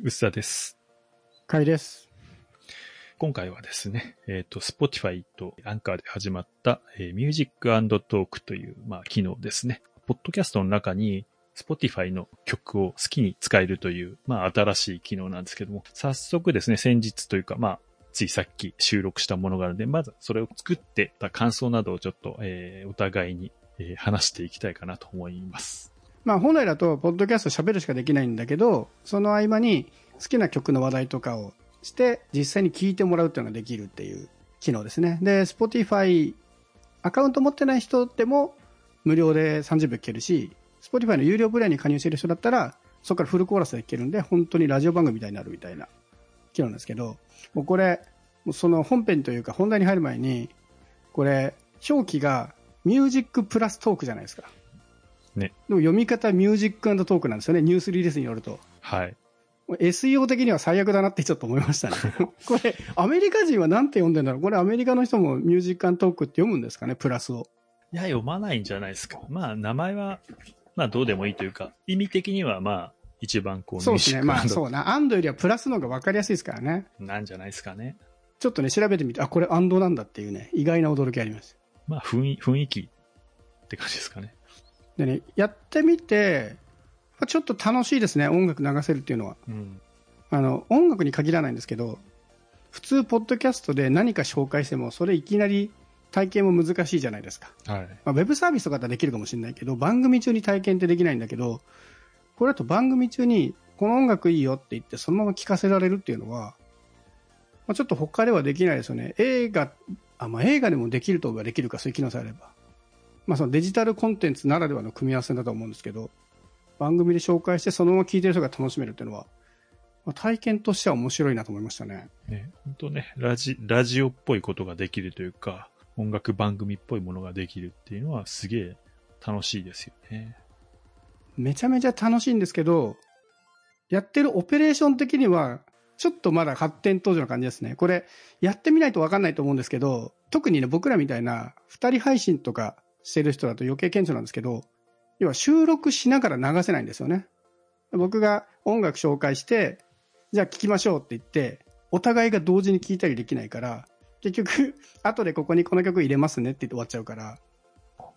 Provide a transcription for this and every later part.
薄田です。かいです。今回はですね、えっ、と、Spotify とアンカーで始まった、えー、Music Talk という、まあ、機能ですね。ポッドキャストの中に Spotify の曲を好きに使えるという、まあ、新しい機能なんですけども、早速ですね、先日というか、まあ、ついさっき収録したものがあるので、まずそれを作ってた感想などをちょっと、えーお互いに、えー話していきたいかなと思います。まあ本来だと、ポッドキャスト喋るしかできないんだけど、その合間に好きな曲の話題とかをして、実際に聞いてもらうっていうのができるっていう機能ですね。で、Spotify アカウント持ってない人でも無料で30秒聞けるし、Spotify の有料プランに加入してる人だったら、そこからフルコーラスで聞けるんで、本当にラジオ番組みたいになるみたいな機能なんですけど、もうこれ、その本編というか本題に入る前に、これ、表記が Music Plus Talk じゃないですか。ね。でも読み方 Music Talk なんですよね。ニュースリリースによると。はい。SEO 的には最悪だなってちょっと思いましたね。これ、アメリカ人はなんて読んでんだろう？これアメリカの人も Music Talk って読むんですかね？プラスを。いや、読まないんじゃないですか。まあ、名前は、まあ、どうでもいいというか、意味的には、まあ、一番こう、そうですね。まあそうう。な。アンドよりはプラスの方が分かりやすいですからね。なんじゃないですかね。ちょっとね、調べてみて、あ、これアンドなんだっていうね、意外な驚きあります。まあ、雰囲気って感じですかね。でね、やってみて、まあちょっと楽しいですね。音楽流せるっていうのは。うん。あの、音楽に限らないんですけど、普通、ポッドキャストで何か紹介しても、それいきなり体験も難しいじゃないですか。はい。まあ、ウェブサービスとかだったらできるかもしれないけど、番組中に体験ってできないんだけど、これだと番組中に、この音楽いいよって言って、そのまま聴かせられるっていうのは、まあ、ちょっと他ではできないですよね。映画、あ、まあ、映画でもできるとはできるか、そういう機能さえあれば。まあ、そのデジタルコンテンツならではの組み合わせだと思うんですけど、番組で紹介して、そのまま聴いてる人が楽しめるっていうのは、まあ、体験としては面白いなと思いましたね。ね、本当ね、ラジ、ラジオっぽいことができるというか、音楽番組っぽいものができるっていうのは、すげえ楽しいですよね。めちゃめちゃ楽しいんですけど、やってるオペレーション的には、ちょっとまだ発展途上な感じですね。これ、やってみないと分かんないと思うんですけど、特にね、僕らみたいな、二人配信とかしてる人だと余計顕著なんですけど、要は収録しながら流せないんですよね。僕が音楽紹介して、じゃあ聴きましょうって言って、お互いが同時に聴いたりできないから、結局、後でここにこの曲入れますねって言って終わっちゃうから、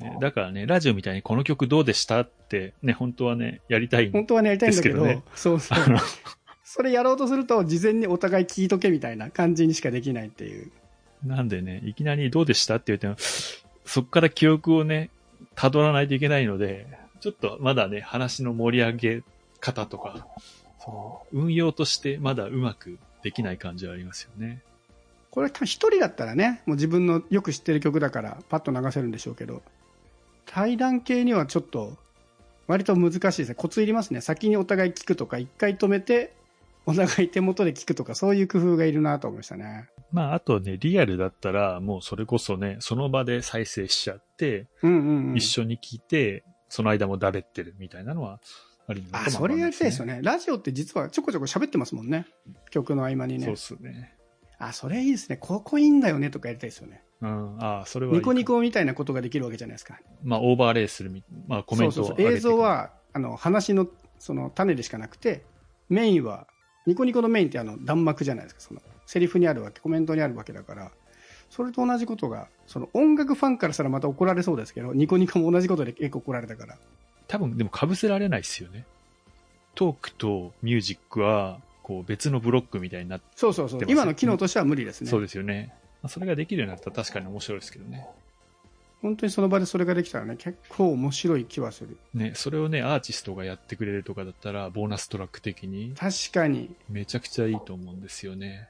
ねだからね、ラジオみたいにこの曲どうでしたって、ね、本当はね、やりたい。本当はね、やりたいんだけど、ですけどねそうそう。それやろうとすると、事前にお互い聞いとけみたいな感じにしかできないっていう。なんでね、いきなりどうでしたって言っても、そっから記憶をね、辿らないといけないので、ちょっとまだね、話の盛り上げ方とか、その運用としてまだうまくできない感じはありますよね。これ一人だったらね、もう自分のよく知ってる曲だから、パッと流せるんでしょうけど、対談系にはちょっと、割と難しいですね。コツいりますね。先にお互い聞くとか、一回止めて、お互い手元で聞くとか、そういう工夫がいるなと思いましたね。まあ、あとね、リアルだったら、もうそれこそね、その場で再生しちゃって、うんうん、うん。一緒に聞いて、その間もだべってるみたいなのはありあ、それやりたいですよね。ね。ラジオって実はちょこちょこ喋ってますもんね。曲の合間にねそうっ。すね。あ、それいいですね。ここいいんだよねとかやりたいですよね。うん、ああ、それはいいニコニコみたいなことができるわけじゃないですか。まあ、オーバーレイするみ、まあ、コメントをそうそうそう映像はあの話のその種でしかなくてメインはニコニコのメインってあの弾幕じゃないですかそのセリフにあるわけコメントにあるわけだからそれと同じことがその音楽ファンからしたらまた怒られそうですけどニコニコも同じことで結構怒られたから多分、でも被せられないですよね。トークとミュージックは、こう別のブロックみたいになって、そうそうそう今の機能としては無理ですねそうですよね。まあ、それができるようになったら確かに面白いですけどね。本当にその場でそれができたらね結構面白い気はするね、それをね、アーティストがやってくれるとかだったら、ボーナストラック的に、確かにめちゃくちゃいいと思うんですよね。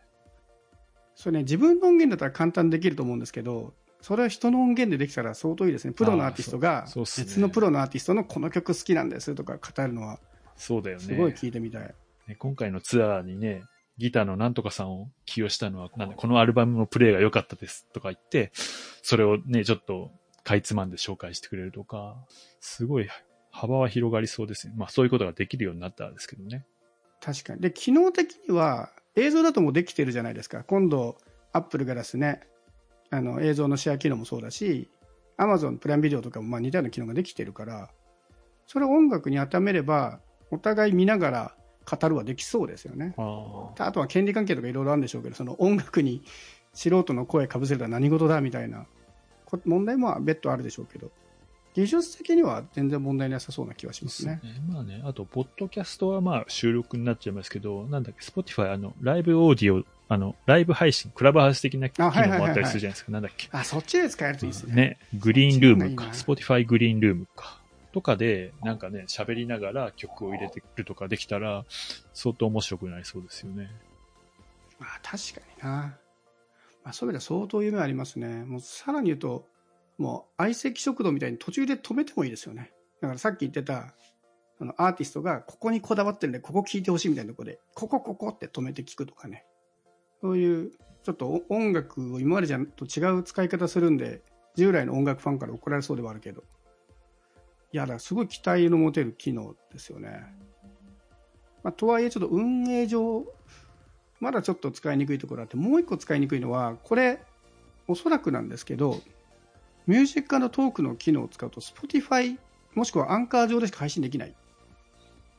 それね自分の音源だったら簡単にできると思うんですけどそれは人の音源でできたら相当いいですねプロのアーティストが別のプロのアーティストのこの曲好きなんですとか語るのはそうだよね。すごい聞いてみたい。ね今回のツアーにね、ギターのなんとかさんを起用したのは、なんで、このアルバムのプレイが良かったですとか言って、それをね、ちょっと、かいつまんで紹介してくれるとか、すごい幅は広がりそうですね。まあそういうことができるようになったらですけどね。確かに。で、機能的には映像だともうできてるじゃないですか。今度、アップルが出すね、あの映像のシェア機能もそうだし、アマゾンプライムビデオとかもまあ似たような機能ができてるから、それを音楽に当てはめれば、お互い見ながら語るはできそうですよね。ああとは権利関係とかいろいろあるんでしょうけど、その音楽に素人の声かぶせるとは何事だみたいなこ問題も別途あるでしょうけど、技術的には全然問題なさそうな気はしますね。まあね、あと、ポッドキャストはまあ収録になっちゃいますけど、なんだっけ、Spotify、あの、ライブオーディオ、あの、ライブ配信、クラブハウス的な機能もあったりするじゃないですか。なんだっけ。あ、そっちで使えるといいですね。ね、グリーンルームか、Spotify グリーンルームか。とかで、なんかね、喋りながら曲を入れてくるとかできたら、相当面白くなりそうですよね。まあ確かにな。まあそういう意味では相当夢ありますね。もうさらに言うと、もう相席食堂みたいに途中で止めてもいいですよね。だからさっき言ってた、あのアーティストがここにこだわってるんで、ここ聞いてほしいみたいなとこで、ここここって止めて聞くとかね。そういう、ちょっと音楽を今までじゃと違う使い方するんで、従来の音楽ファンから怒られそうではあるけど、いや、だからすごい期待の持てる機能ですよね。まあ、とはいえ、ちょっと運営上、まだちょっと使いにくいところあって、もう一個使いにくいのは、これ、おそらくなんですけど、 Music Talk の機能を使うと、Spotify もしくはアンカー上でしか配信できない。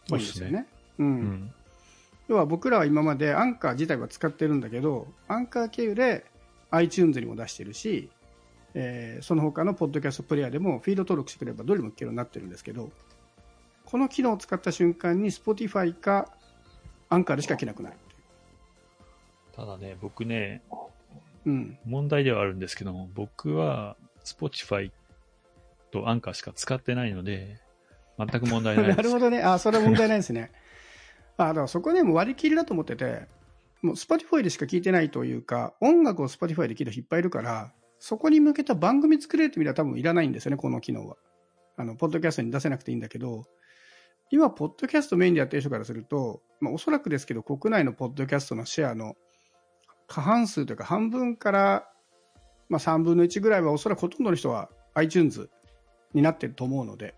そうですよね。う。うんん。要は僕らは今までアンカー自体は使ってるんだけど、アンカー経由で iTunes にも出してるし、えーその他のポッドキャストプレイヤーでもフィード登録してくればどれも聞けるようになってるんですけど、この機能を使った瞬間に Spotify かアンカーでしか聞けなくなるただね、僕ね、う。うん。問題ではあるんですけども、僕は Spotify とアンカーしか使ってないので、全く問題ないです。なるほどね。あ、それは問題ないですね。あ、だからそこでも割り切りだと思ってて、もう Spotify でしか聞いてないというか、音楽を Spotify で聞いた人いっぱいいるから、そこに向けた番組作れるって意味では多分いらないんですよね、この機能は。あの、ポッドキャストに出せなくていいんだけど、今、ポッドキャストメインでやってる人からすると、まあ、おそらくですけど、国内のポッドキャストのシェアの過半数というか、半分から、まあ、3分の1ぐらいは、おそらくほとんどの人は iTunes になってると思うので、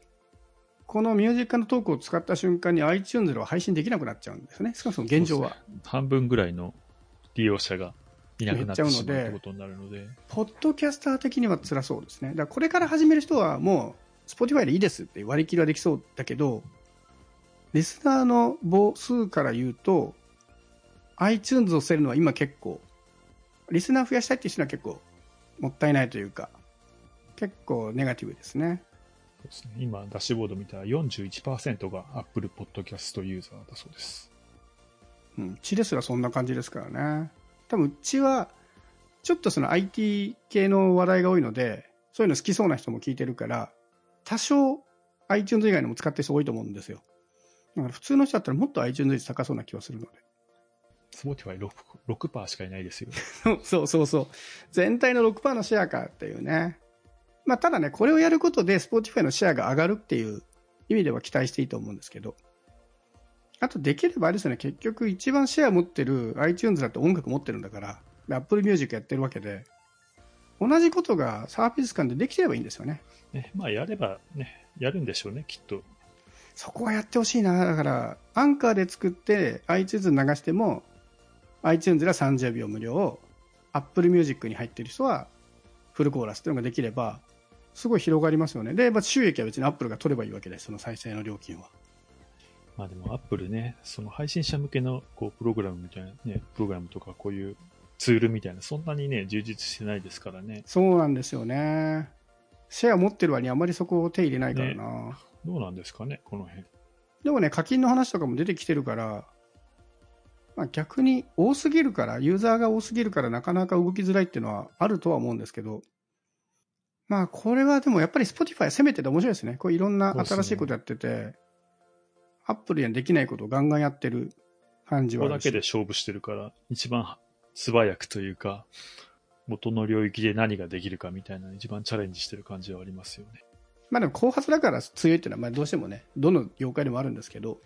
このミュージックのトークを使った瞬間に iTunes では配信できなくなっちゃうんですね。少なくとも現状は。半分ぐらいの利用者がいなくなっちゃうので、ポッドキャスター的には辛そうですね。だからこれから始める人はもう Spotify でいいですって割り切りはできそうだけど、リスナーの母数から言うと、iTunes を捨てるのは今結構、リスナー増やしたいっていう人は結構もったいないというか、結構ネガティブですね。そうですね今、ダッシュボード見たら41%が Apple Podcast ユーザーだそうです。うん、うちですらそんな感じですからね。多分うちは、ちょっとその IT 系の話題が多いので、そういうの好きそうな人も聞いてるから、多少 iTunes 以外にも使ってる人多いと思うんですよ。だから普通の人だったらもっと iTunes 率高そうな気がするので。Spotify 6%, 6しかいないですよ。そうそうそう。全体の6%のシェアかっていうね。まあただね、これをやることで Spotify のシェアが上がるっていう意味では期待していいと思うんですけど。あとできればあれですよね、結局一番シェア持ってる iTunes だって音楽持ってるんだから、で Apple Music やってるわけで、同じことがサービス間でできてればいいんですよね。ね、まあ、やればね、やるんでしょうね、きっと。そこはやってほしいな。だから、アンカーで作って iTunes に流しても、iTunes では30秒無料を Apple Music に入ってる人はフルコーラスっていうのができれば、すごい広がりますよね。で、まあ、収益は別に Apple が取ればいいわけです、その再生の料金は。まあでも、Apple ね、その配信者向けのこうプログラムみたいなね、プログラムとかこういうツールみたいな、そんなにね、充実してないですからね。そうなんですよね。シェア持ってる割にあまりそこを手入れないからな。どうなんですかね、この辺。でもね、課金の話とかも出てきてるから、まあ、逆に多すぎるから、ユーザーが多すぎるからなかなか動きづらいっていうのはあるとは思うんですけど、まあこれはでもやっぱり Spotify 攻めてて面白いですね。こういろんな新しいことやってて、アップルにはできないことをガンガンやってる感じはここだけで勝負してるから、一番素早くというか、元の領域で何ができるかみたいな、一番チャレンジしてる感じはありますよね。まあでも後発だから強いっていうのはまあどうしてもね、どの業界でもあるんですけど、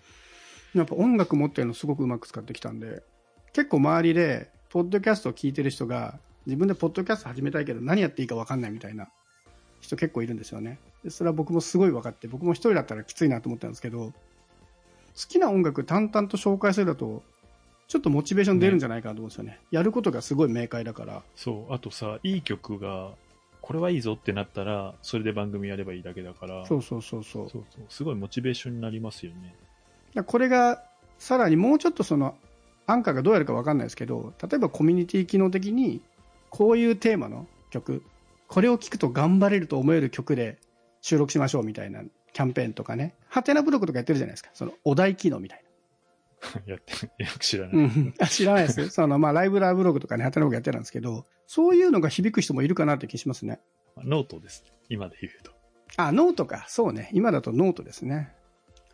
やっぱ音楽持ってるのすごくうまく使ってきたんで、結構周りで、ポッドキャストを聞いてる人が、自分でポッドキャスト始めたいけど何やっていいか分かんないみたいな人結構いるんですよね。でそれは僕もすごい分かって、僕も一人だったらきついなと思ったんですけど、好きな音楽淡々と紹介するだと、ちょっとモチベーション出るんじゃないかなと思うんですよね。やることがすごい明快だから。そう、あとさ、いい曲が、これはいいぞってなったら、それで番組やればいいだけだから、そうそうそうそう。そうそうすごいモチベーションになりますよね。これがさらにもうちょっとその、アンカーがどうやるかわかんないですけど、例えばコミュニティ機能的に、こういうテーマの曲、これを聞くと頑張れると思える曲で収録しましょうみたいなキャンペーンとかね、はてなブログとかやってるじゃないですか。そのお題機能みたい やって、よく知らな。ない。うん。あ知らないです。その、まあ、ライブドアブログとかね、ハテナブログやってたんですけど、そういうのが響く人もいるかなって気しますね。ノートですね。今で言うと。あ、ノートか。そうね。今だとノートですね。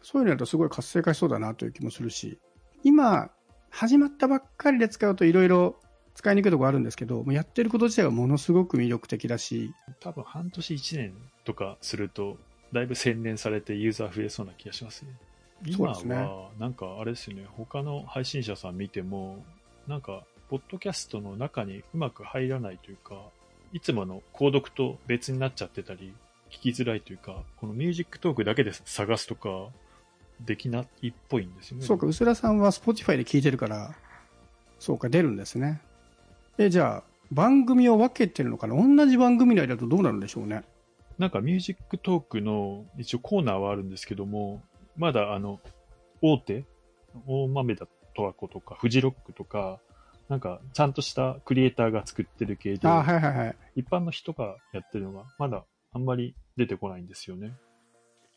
そういうのだとすごい活性化しそうだなという気もするし、今、始まったばっかりで使うといろいろ使いにくいところあるんですけど、もうやってること自体はものすごく魅力的だし、多分半年1年とかすると、だいぶ洗練されてユーザー増えそうな気がしますね。今は、なんかあれですよね、他の配信者さん見ても、なんか、ポッドキャストの中にうまく入らないというか、いつもの購読と別になっちゃってたり、聞きづらいというか、この Music Talk だけで探すとか、できないっぽいんですよね。そうか、うすらさんは Spotify で聞いてるから、そうか、出るんですね。え、じゃあ、番組を分けてるのかな？同じ番組内だとどうなるんでしょうね。なんか Music Talk の一応コーナーはあるんですけども、まだあの、大手？大豆田とわ子とか、フジロックとか、なんかちゃんとしたクリエイターが作ってる系で、あはいはいはい。一般の人がやってるのがまだあんまり出てこないんですよね。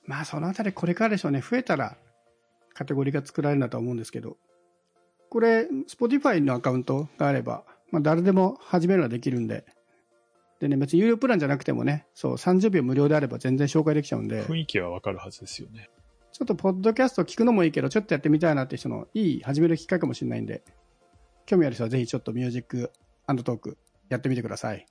まあ、そのあたりこれからでしょうね。増えたら、カテゴリーが作られるんだと思うんですけど。これ、Spotify のアカウントがあれば、まあ、誰でも始めるのはできるんで。でね、別に有料プランじゃなくてもね、そう、30秒無料であれば全然紹介できちゃうんで、雰囲気はわかるはずですよね。ちょっとポッドキャスト聞くのもいいけど、ちょっとやってみたいなって人のいい始めるきっかけかもしれないんで、興味ある人はぜひちょっと Music Talk やってみてください。